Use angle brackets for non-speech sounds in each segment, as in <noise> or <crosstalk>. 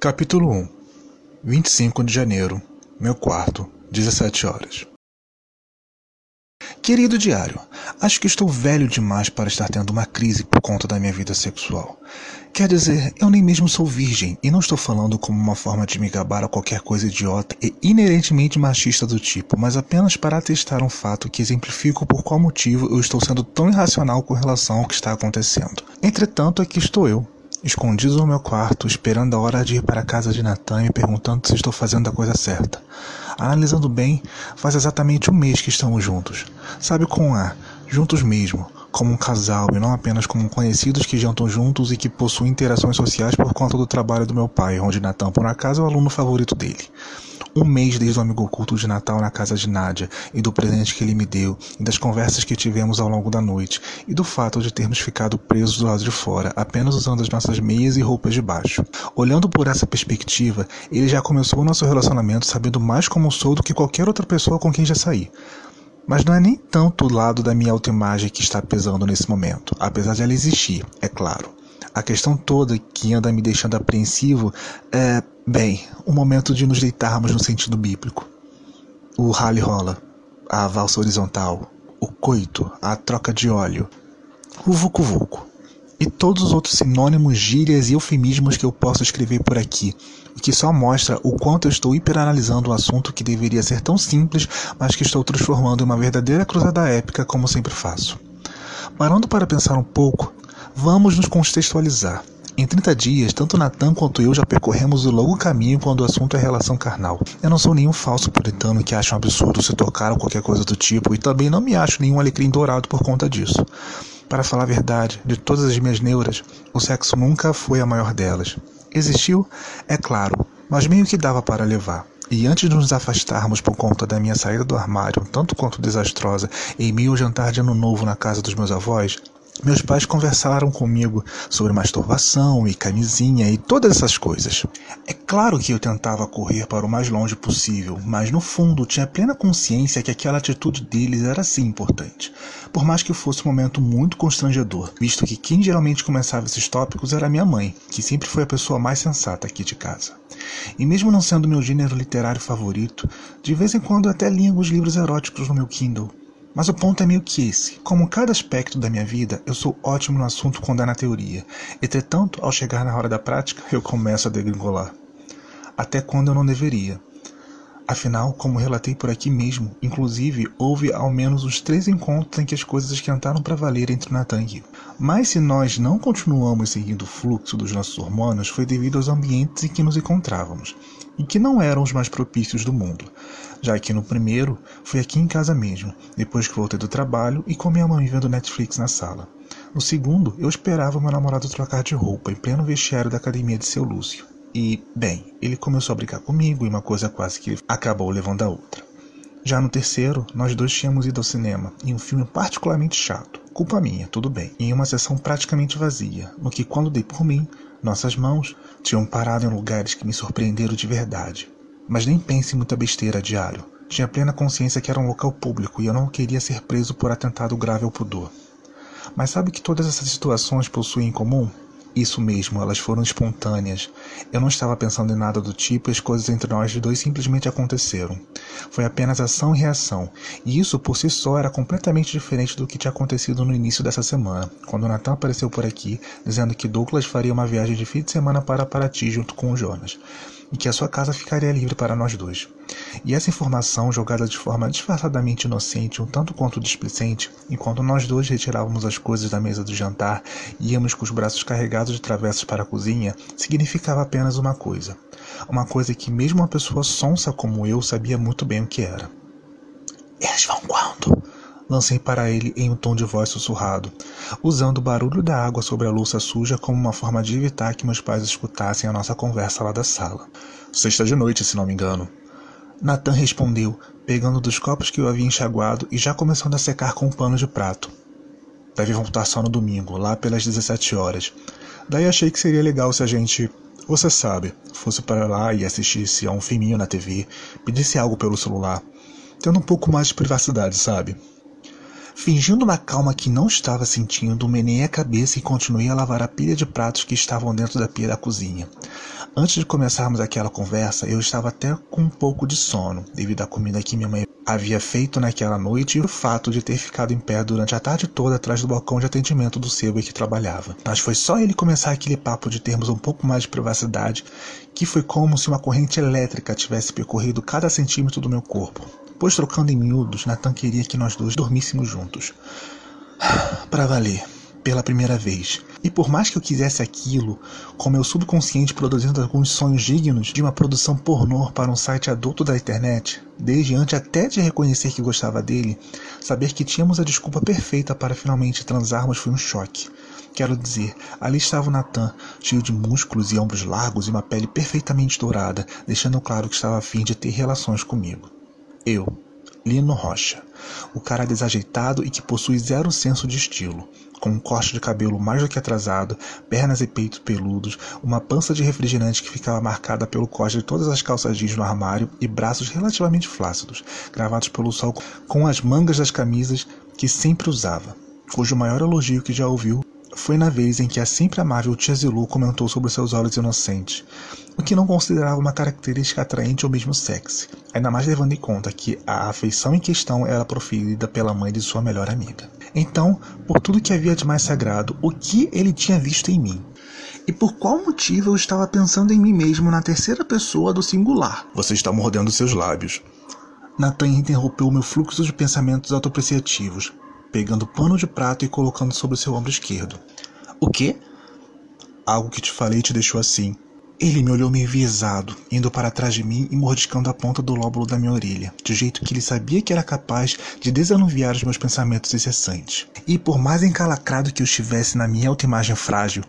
Capítulo 1 25 de janeiro, meu quarto, 17 horas. Querido diário, acho que estou velho demais para estar tendo uma crise por conta da minha vida sexual. Quer dizer, eu nem mesmo sou virgem e não estou falando como uma forma de me gabar a qualquer coisa idiota e inerentemente machista do tipo, mas apenas para atestar um fato que exemplifico por qual motivo eu estou sendo tão irracional com relação ao que está acontecendo. Entretanto, aqui estou eu, escondido no meu quarto, esperando a hora de ir para a casa de Natan e perguntando se estou fazendo a coisa certa. Analisando bem, faz exatamente um mês que estamos juntos. Sabe com A, juntos mesmo, como um casal e não apenas como conhecidos que jantam juntos e que possuem interações sociais por conta do trabalho do meu pai, onde Natan, por acaso, é o aluno favorito dele. Um mês desde o amigo oculto de Natal na casa de Nádia, e do presente que ele me deu, e das conversas que tivemos ao longo da noite, e do fato de termos ficado presos do lado de fora, apenas usando as nossas meias e roupas de baixo. Olhando por essa perspectiva, ele já começou o nosso relacionamento sabendo mais como sou do que qualquer outra pessoa com quem já saí. Mas não é nem tanto o lado da minha autoimagem que está pesando nesse momento, apesar de ela existir, é claro. A questão toda que anda me deixando apreensivo é, bem, o momento de nos deitarmos no sentido bíblico. O rally rola, a valsa horizontal, o coito, a troca de óleo, o vucu-vucu e todos os outros sinônimos, gírias e eufemismos que eu posso escrever por aqui, o que só mostra o quanto eu estou hiperanalisando um assunto que deveria ser tão simples, mas que estou transformando em uma verdadeira cruzada épica, como sempre faço. Parando para pensar um pouco, Vamos nos contextualizar. Em 30 dias, tanto Natan quanto eu já percorremos o longo caminho quando o assunto é relação carnal. Eu não sou nenhum falso puritano que acha um absurdo se tocar ou qualquer coisa do tipo, e também não me acho nenhum alecrim dourado por conta disso. Para falar a verdade, de todas as minhas neuras, o sexo nunca foi a maior delas. Existiu? É claro, mas meio que dava para levar. E antes de nos afastarmos por conta da minha saída do armário, tanto quanto desastrosa, em ao jantar de ano novo na casa dos meus avós, meus pais conversaram comigo sobre masturbação e camisinha e todas essas coisas. É claro que eu tentava correr para o mais longe possível, mas no fundo tinha plena consciência que aquela atitude deles era sim importante. Por mais que fosse um momento muito constrangedor, visto que quem geralmente começava esses tópicos era minha mãe, que sempre foi a pessoa mais sensata aqui de casa. E mesmo não sendo meu gênero literário favorito, de vez em quando até li alguns livros eróticos no meu Kindle. Mas o ponto é meio que esse. Como cada aspecto da minha vida, eu sou ótimo no assunto quando é na teoria. Entretanto, ao chegar na hora da prática, eu começo a degringolar. Até quando eu não deveria. Afinal, como relatei por aqui mesmo, inclusive houve ao menos uns três encontros em que as coisas esquentaram para valer entre Nathan e eu. Mas se nós não continuamos seguindo o fluxo dos nossos hormônios, foi devido aos ambientes em que nos encontrávamos, e que não eram os mais propícios do mundo já que no primeiro foi aqui em casa mesmo, depois que voltei do trabalho e com minha mãe vendo Netflix na sala. No segundo, eu esperava meu namorado trocar de roupa em pleno vestiário da academia de seu Lúcio. E, bem, ele começou a brincar comigo e uma coisa quase que acabou levando a outra. Já no terceiro, nós dois tínhamos ido ao cinema, em um filme particularmente chato. Culpa minha, tudo bem. Em uma sessão praticamente vazia, no que quando dei por mim, nossas mãos tinham parado em lugares que me surpreenderam de verdade. Mas nem pense em muita besteira diário. Tinha plena consciência que era um local público e eu não queria ser preso por atentado grave ao pudor. Mas sabe que todas essas situações possuem em comum? Isso mesmo, elas foram espontâneas. Eu não estava pensando em nada do tipo e as coisas entre nós dois simplesmente aconteceram. Foi apenas ação e reação, e isso por si só era completamente diferente do que tinha acontecido no início dessa semana, quando Nathan apareceu por aqui dizendo que Douglas faria uma viagem de fim de semana para Paraty junto com o Jonas e que a sua casa ficaria livre para nós dois. E essa informação, jogada de forma disfarçadamente inocente, um tanto quanto displicente, enquanto nós dois retirávamos as coisas da mesa do jantar e íamos com os braços carregados de travessas para a cozinha, significava apenas uma coisa. Uma coisa que mesmo uma pessoa sonsa como eu sabia muito bem o que era. Eles vão quando? Lancei para ele em um tom de voz sussurrado, usando o barulho da água sobre a louça suja como uma forma de evitar que meus pais escutassem a nossa conversa lá da sala. Sexta de noite, se não me engano. Nathan respondeu, pegando dos copos que eu havia enxaguado e já começando a secar com um pano de prato. Deve voltar só no domingo, lá pelas 17 horas. Daí achei que seria legal se a gente, você sabe, fosse para lá e assistisse a um filminho na TV, pedisse algo pelo celular, tendo um pouco mais de privacidade, sabe? Fingindo uma calma que não estava sentindo, menei a cabeça e continuei a lavar a pilha de pratos que estavam dentro da pia da cozinha. Antes de começarmos aquela conversa, eu estava até com um pouco de sono, devido à comida que minha mãe havia feito naquela noite e o fato de ter ficado em pé durante a tarde toda atrás do balcão de atendimento do sebo que trabalhava. Mas foi só ele começar aquele papo de termos um pouco mais de privacidade que foi como se uma corrente elétrica tivesse percorrido cada centímetro do meu corpo. Pois trocando em miúdos, Natan queria que nós dois dormíssemos juntos. <sighs> Para valer pela primeira vez. E por mais que eu quisesse aquilo, com meu subconsciente produzindo alguns sonhos dignos de uma produção pornô para um site adulto da internet, desde antes até de reconhecer que gostava dele, saber que tínhamos a desculpa perfeita para finalmente transarmos foi um choque. Quero dizer, ali estava o Natan, cheio de músculos e ombros largos e uma pele perfeitamente dourada, deixando claro que estava a fim de ter relações comigo. Eu, Lino Rocha, o cara desajeitado e que possui zero senso de estilo com um corte de cabelo mais do que atrasado, pernas e peitos peludos, uma pança de refrigerante que ficava marcada pelo corte de todas as calças jeans no armário e braços relativamente flácidos, gravados pelo sol com as mangas das camisas que sempre usava, cujo maior elogio que já ouviu foi na vez em que a sempre amável tia Zilu comentou sobre seus olhos inocentes, o que não considerava uma característica atraente ou mesmo sexy, ainda mais levando em conta que a afeição em questão era proferida pela mãe de sua melhor amiga. Então, por tudo que havia de mais sagrado, o que ele tinha visto em mim? E por qual motivo eu estava pensando em mim mesmo na terceira pessoa do singular? Você está mordendo seus lábios. Nathan interrompeu meu fluxo de pensamentos autopreciativos, pegando pano de prato e colocando sobre seu ombro esquerdo. O quê? Algo que te falei te deixou assim. Ele me olhou meio enviesado, indo para trás de mim e mordiscando a ponta do lóbulo da minha orelha, de jeito que ele sabia que era capaz de desanuviar os meus pensamentos incessantes. E por mais encalacrado que eu estivesse na minha autoimagem frágil,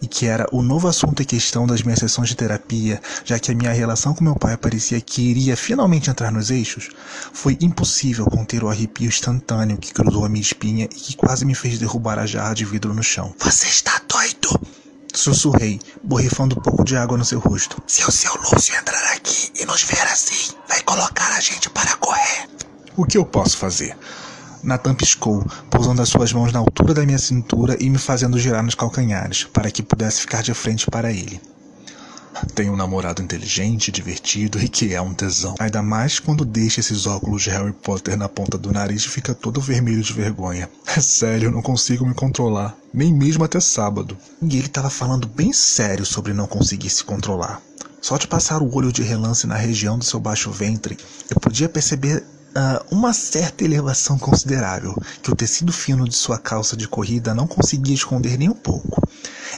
e que era o novo assunto em questão das minhas sessões de terapia, já que a minha relação com meu pai parecia que iria finalmente entrar nos eixos, foi impossível conter o arrepio instantâneo que cruzou a minha espinha e que quase me fez derrubar a jarra de vidro no chão. Você está doido! Sussurrei, borrifando um pouco de água no seu rosto. Se o seu Lúcio entrar aqui e nos ver assim, vai colocar a gente para correr. O que eu posso fazer? Natan piscou, pousando as suas mãos na altura da minha cintura e me fazendo girar nos calcanhares, para que pudesse ficar de frente para ele. Tenho um namorado inteligente, divertido e que é um tesão. Ainda mais quando deixa esses óculos de Harry Potter na ponta do nariz e fica todo vermelho de vergonha. <laughs> É sério, eu não consigo me controlar. Nem mesmo até sábado. E ele estava falando bem sério sobre não conseguir se controlar. Só de passar o olho de relance na região do seu baixo ventre, eu podia perceber uh, uma certa elevação considerável, que o tecido fino de sua calça de corrida não conseguia esconder nem um pouco.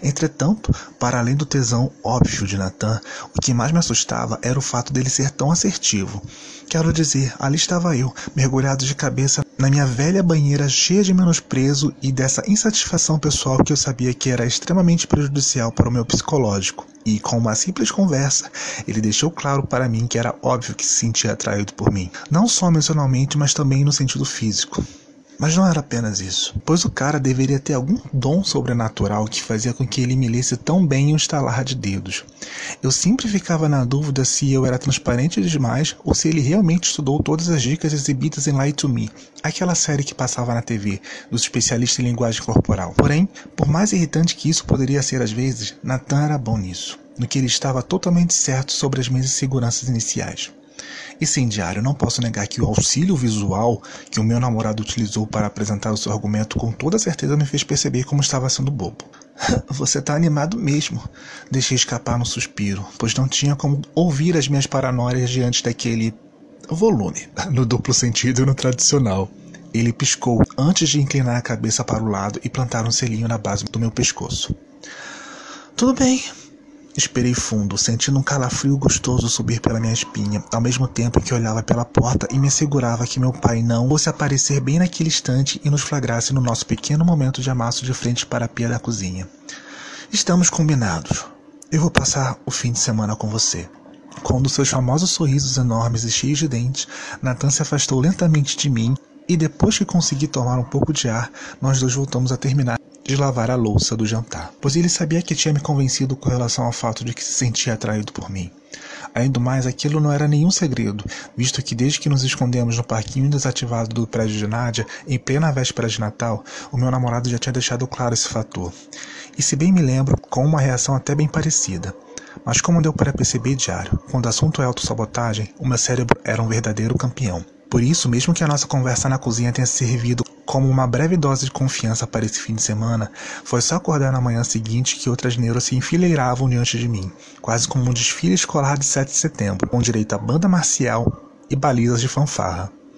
Entretanto, para além do tesão óbvio de Nathan, o que mais me assustava era o fato dele ser tão assertivo. Quero dizer, ali estava eu, mergulhado de cabeça na minha velha banheira cheia de menosprezo e dessa insatisfação pessoal que eu sabia que era extremamente prejudicial para o meu psicológico. E com uma simples conversa, ele deixou claro para mim que era óbvio que se sentia atraído por mim, não só emocionalmente, mas também no sentido físico. Mas não era apenas isso, pois o cara deveria ter algum dom sobrenatural que fazia com que ele me lesse tão bem em um estalar de dedos. Eu sempre ficava na dúvida se eu era transparente demais ou se ele realmente estudou todas as dicas exibidas em Lie to Me, aquela série que passava na TV, dos especialistas em linguagem corporal. Porém, por mais irritante que isso poderia ser às vezes, Nathan era bom nisso, no que ele estava totalmente certo sobre as minhas inseguranças iniciais. Incendiário, não posso negar que o auxílio visual que o meu namorado utilizou para apresentar o seu argumento com toda certeza me fez perceber como estava sendo bobo. <laughs> Você tá animado mesmo. Deixei escapar no suspiro, pois não tinha como ouvir as minhas paranoias diante daquele volume, <laughs> no duplo sentido e no tradicional. Ele piscou antes de inclinar a cabeça para o lado e plantar um selinho na base do meu pescoço. Tudo bem, Esperei fundo, sentindo um calafrio gostoso subir pela minha espinha, ao mesmo tempo que olhava pela porta e me assegurava que meu pai não fosse aparecer bem naquele instante e nos flagrasse no nosso pequeno momento de amasso de frente para a pia da cozinha. Estamos combinados. Eu vou passar o fim de semana com você. Com um dos seus famosos sorrisos enormes e cheios de dentes, Nathan se afastou lentamente de mim e depois que consegui tomar um pouco de ar, nós dois voltamos a terminar de lavar a louça do jantar, pois ele sabia que tinha me convencido com relação ao fato de que se sentia atraído por mim. Do mais, aquilo não era nenhum segredo, visto que desde que nos escondemos no parquinho desativado do prédio de Nádia, em plena véspera de Natal, o meu namorado já tinha deixado claro esse fator. E se bem me lembro, com uma reação até bem parecida. Mas como deu para perceber diário, quando o assunto é autossabotagem, o meu cérebro era um verdadeiro campeão. Por isso, mesmo que a nossa conversa na cozinha tenha servido como uma breve dose de confiança para esse fim de semana, foi só acordar na manhã seguinte que outras neuras se enfileiravam diante de mim, quase como um desfile escolar de 7 de setembro, com direito a banda marcial e balizas de fanfarra.